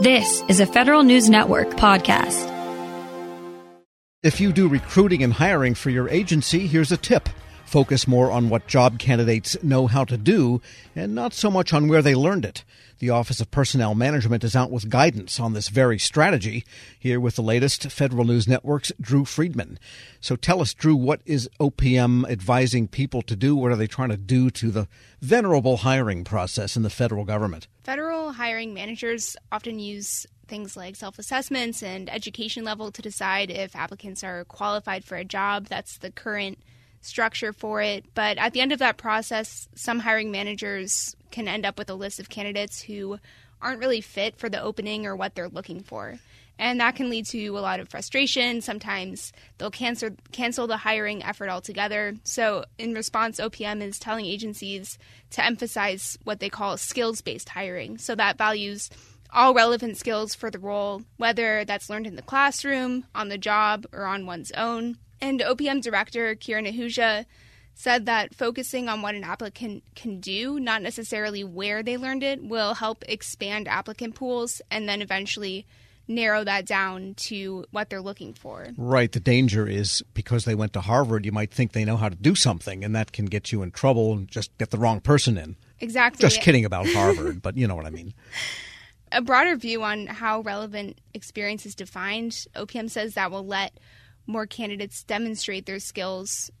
This is a Federal News Network podcast. If you do recruiting and hiring for your agency, here's a tip. Focus more on what job candidates know how to do and not so much on where they learned it. The Office of Personnel Management is out with guidance on this very strategy. Here with the latest Federal News Network's Drew Friedman. So tell us, Drew, what is OPM advising people to do? What are they trying to do to the venerable hiring process in the federal government? Federal hiring managers often use things like self assessments and education level to decide if applicants are qualified for a job. That's the current structure for it. But at the end of that process, some hiring managers can end up with a list of candidates who aren't really fit for the opening or what they're looking for. And that can lead to a lot of frustration. Sometimes they'll cancel cancel the hiring effort altogether. So, in response, OPM is telling agencies to emphasize what they call skills based hiring. So, that values all relevant skills for the role, whether that's learned in the classroom, on the job, or on one's own. And OPM director Kiran Ahuja said that focusing on what an applicant can do, not necessarily where they learned it, will help expand applicant pools and then eventually narrow that down to what they're looking for. Right. The danger is because they went to Harvard, you might think they know how to do something, and that can get you in trouble and just get the wrong person in. Exactly. Just kidding about Harvard, but you know what I mean. A broader view on how relevant experience is defined, OPM says that will let more candidates demonstrate their skills.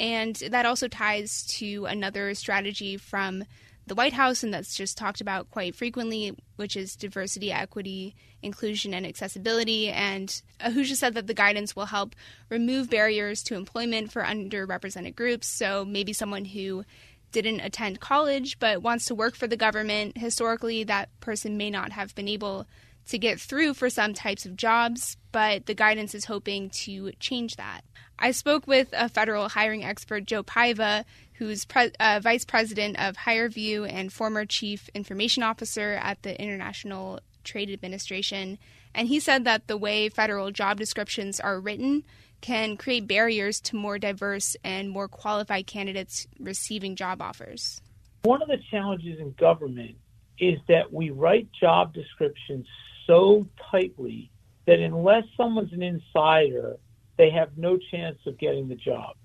And that also ties to another strategy from the White House, and that's just talked about quite frequently, which is diversity, equity, inclusion, and accessibility. And Ahuja said that the guidance will help remove barriers to employment for underrepresented groups. So maybe someone who didn't attend college but wants to work for the government, historically, that person may not have been able to get through for some types of jobs, but the guidance is hoping to change that. I spoke with a federal hiring expert, Joe Paiva, who's pre- uh, vice president of HireVue and former chief information officer at the International Trade Administration. And he said that the way federal job descriptions are written can create barriers to more diverse and more qualified candidates receiving job offers. One of the challenges in government is that we write job descriptions so tightly that unless someone's an insider, they have no chance of getting the job.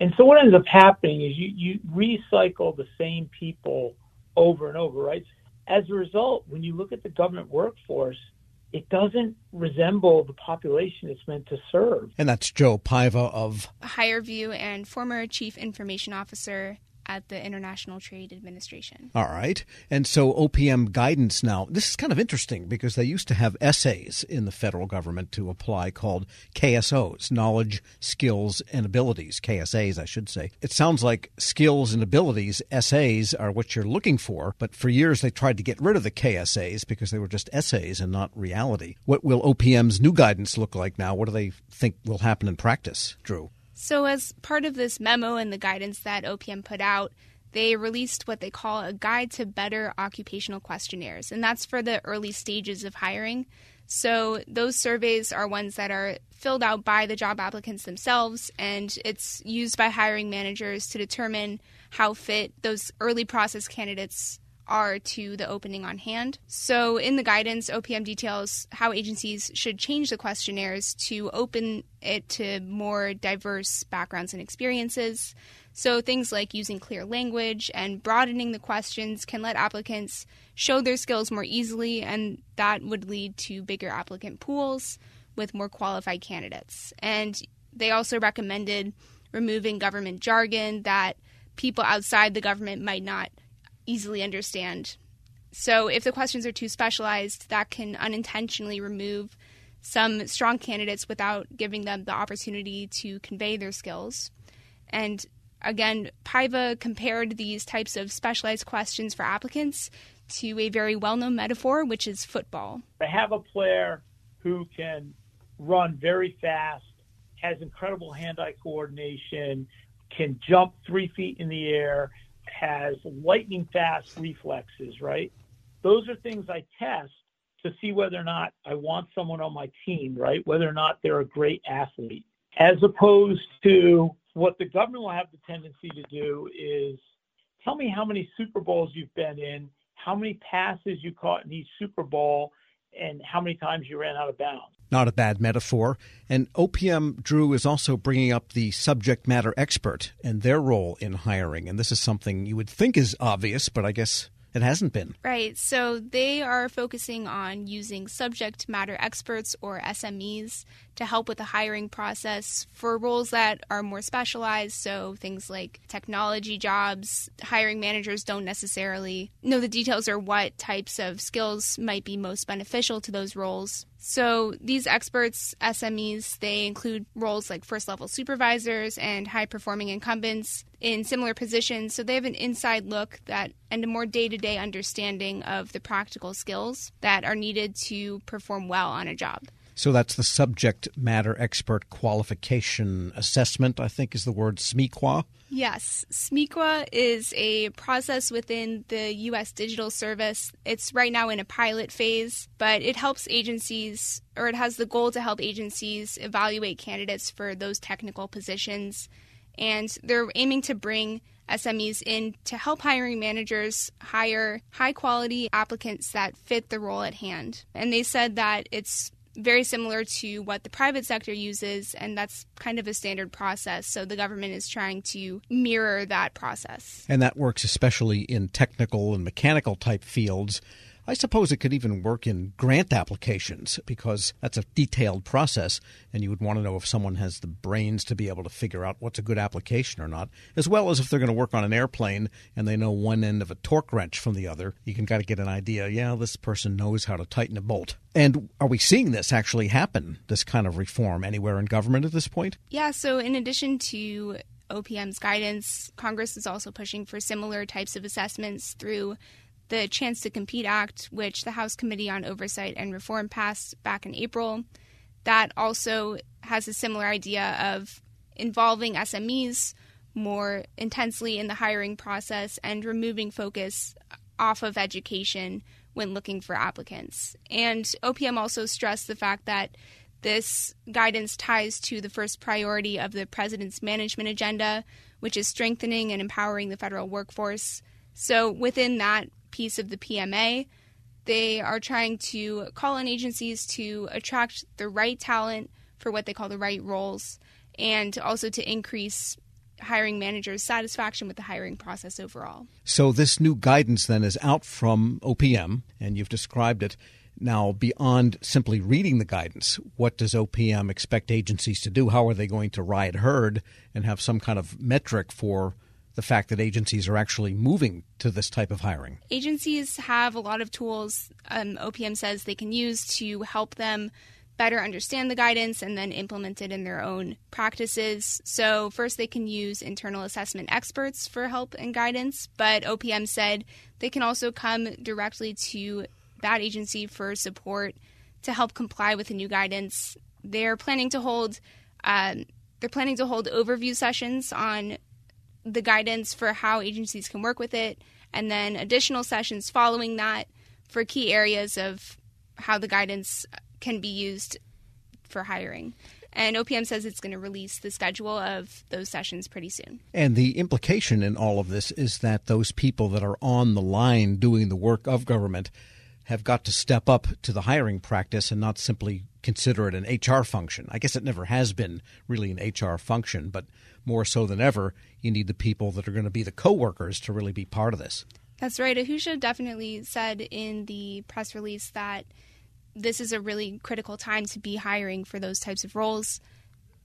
And so what ends up happening is you, you recycle the same people over and over, right? As a result, when you look at the government workforce, it doesn't resemble the population it's meant to serve. And that's Joe Paiva of HireVue and former chief information officer at the International Trade Administration. All right. And so OPM guidance now, this is kind of interesting because they used to have essays in the federal government to apply called KSOs, knowledge, skills, and abilities, KSAs, I should say. It sounds like skills and abilities, essays, are what you're looking for, but for years they tried to get rid of the KSAs because they were just essays and not reality. What will OPM's new guidance look like now? What do they think will happen in practice, Drew? So, as part of this memo and the guidance that OPM put out, they released what they call a guide to better occupational questionnaires, and that's for the early stages of hiring. So, those surveys are ones that are filled out by the job applicants themselves, and it's used by hiring managers to determine how fit those early process candidates are to the opening on hand. So, in the guidance, OPM details how agencies should change the questionnaires to open it to more diverse backgrounds and experiences. So, things like using clear language and broadening the questions can let applicants show their skills more easily, and that would lead to bigger applicant pools with more qualified candidates. And they also recommended removing government jargon that people outside the government might not easily understand. So, if the questions are too specialized, that can unintentionally remove some strong candidates without giving them the opportunity to convey their skills. And again, Paiva compared these types of specialized questions for applicants to a very well known metaphor, which is football. I have a player who can run very fast, has incredible hand eye coordination, can jump three feet in the air, has lightning fast reflexes, right? Those are things I test to see whether or not I want someone on my team, right? Whether or not they're a great athlete. As opposed to what the government will have the tendency to do is tell me how many Super Bowls you've been in, how many passes you caught in each Super Bowl, and how many times you ran out of bounds. Not a bad metaphor. And OPM Drew is also bringing up the subject matter expert and their role in hiring. And this is something you would think is obvious, but I guess it hasn't been. Right. So they are focusing on using subject matter experts or SMEs to help with the hiring process for roles that are more specialized. So things like technology jobs, hiring managers don't necessarily know the details or what types of skills might be most beneficial to those roles. So these experts, SMEs, they include roles like first level supervisors and high performing incumbents in similar positions. So they have an inside look that and a more day to day understanding of the practical skills that are needed to perform well on a job. So that's the subject matter expert qualification assessment, I think is the word SMEQA. Yes, SMEQA is a process within the U.S. Digital Service. It's right now in a pilot phase, but it helps agencies, or it has the goal to help agencies evaluate candidates for those technical positions. And they're aiming to bring SMEs in to help hiring managers hire high quality applicants that fit the role at hand. And they said that it's very similar to what the private sector uses, and that's kind of a standard process. So the government is trying to mirror that process. And that works especially in technical and mechanical type fields I suppose it could even work in grant applications because that's a detailed process, and you would want to know if someone has the brains to be able to figure out what's a good application or not, as well as if they're going to work on an airplane and they know one end of a torque wrench from the other. You can kind of get an idea, yeah, this person knows how to tighten a bolt. And are we seeing this actually happen, this kind of reform, anywhere in government at this point? Yeah, so in addition to OPM's guidance, Congress is also pushing for similar types of assessments through the Chance to Compete Act, which the House Committee on Oversight and Reform passed back in April. That also has a similar idea of involving SMEs more intensely in the hiring process and removing focus off of education when looking for applicants. And OPM also stressed the fact that this guidance ties to the first priority of the president's management agenda, which is strengthening and empowering the federal workforce. So, within that piece of the PMA. They are trying to call on agencies to attract the right talent for what they call the right roles and also to increase hiring managers' satisfaction with the hiring process overall. So, this new guidance then is out from OPM, and you've described it. Now, beyond simply reading the guidance, what does OPM expect agencies to do? How are they going to ride herd and have some kind of metric for the fact that agencies are actually moving to this type of hiring? Agencies have a lot of tools, um, OPM says they can use to help them better understand the guidance and then implement it in their own practices. So, first, they can use internal assessment experts for help and guidance, but OPM said they can also come directly to that agency for support to help comply with the new guidance. They're planning to hold um, they're planning to hold overview sessions on the guidance for how agencies can work with it, and then additional sessions following that for key areas of how the guidance can be used for hiring. And OPM says it's going to release the schedule of those sessions pretty soon. And the implication in all of this is that those people that are on the line doing the work of government have got to step up to the hiring practice and not simply consider it an HR function. I guess it never has been really an HR function, but more so than ever, you need the people that are going to be the co-workers to really be part of this. That's right. Ahuja definitely said in the press release that this is a really critical time to be hiring for those types of roles.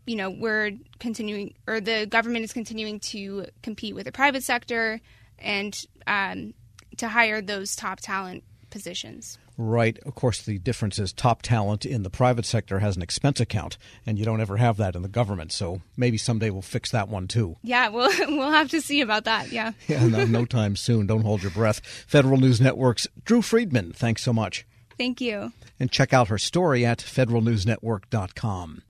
You know, we're continuing, or the government is continuing to compete with the private sector and um, to hire those top talent positions. Right. Of course, the difference is top talent in the private sector has an expense account, and you don't ever have that in the government. So maybe someday we'll fix that one too. Yeah, we'll we'll have to see about that. Yeah. yeah. No, no time soon. Don't hold your breath. Federal News Network's Drew Friedman. Thanks so much. Thank you. And check out her story at federalnewsnetwork.com.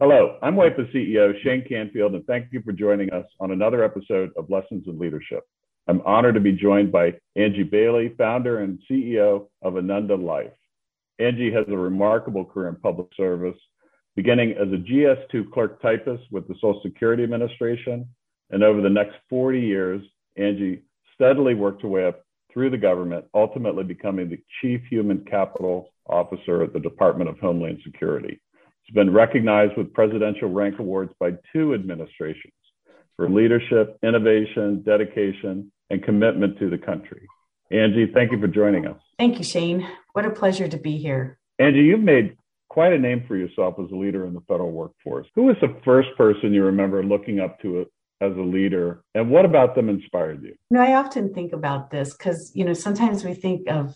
Hello, I'm WIPA CEO Shane Canfield, and thank you for joining us on another episode of Lessons in Leadership. I'm honored to be joined by Angie Bailey, founder and CEO of Ananda Life. Angie has a remarkable career in public service, beginning as a GS2 clerk typist with the Social Security Administration. And over the next 40 years, Angie steadily worked her way up through the government, ultimately becoming the Chief Human Capital Officer at the Department of Homeland Security. She's been recognized with presidential rank awards by two administrations for leadership, innovation, dedication, and commitment to the country. Angie, thank you for joining us. Thank you, Shane. What a pleasure to be here. Angie, you've made quite a name for yourself as a leader in the federal workforce. Who was the first person you remember looking up to as a leader, and what about them inspired you? You know, I often think about this because you know sometimes we think of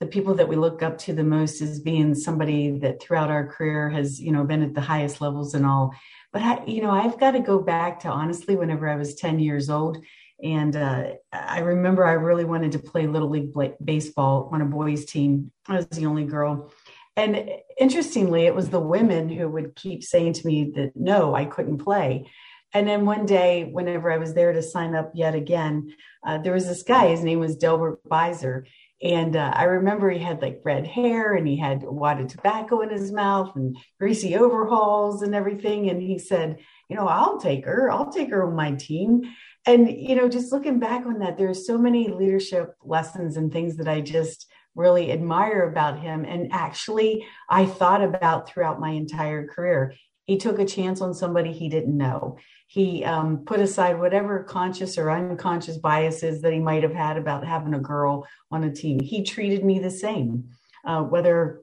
the people that we look up to the most as being somebody that throughout our career has you know been at the highest levels and all. But I, you know, I've got to go back to honestly whenever I was ten years old and uh, I remember I really wanted to play Little League baseball on a boys' team. I was the only girl. And interestingly, it was the women who would keep saying to me that no, I couldn't play. And then one day, whenever I was there to sign up yet again, uh, there was this guy. His name was Delbert Beiser. And uh, I remember he had like red hair and he had a wad of tobacco in his mouth and greasy overalls and everything. And he said, You know, I'll take her. I'll take her on my team and you know just looking back on that there's so many leadership lessons and things that i just really admire about him. And actually i thought about throughout my entire career he took a chance on somebody he didn't know. He um, put aside whatever conscious or unconscious biases that he might have had about having a girl on a team. He treated me the same uh, whether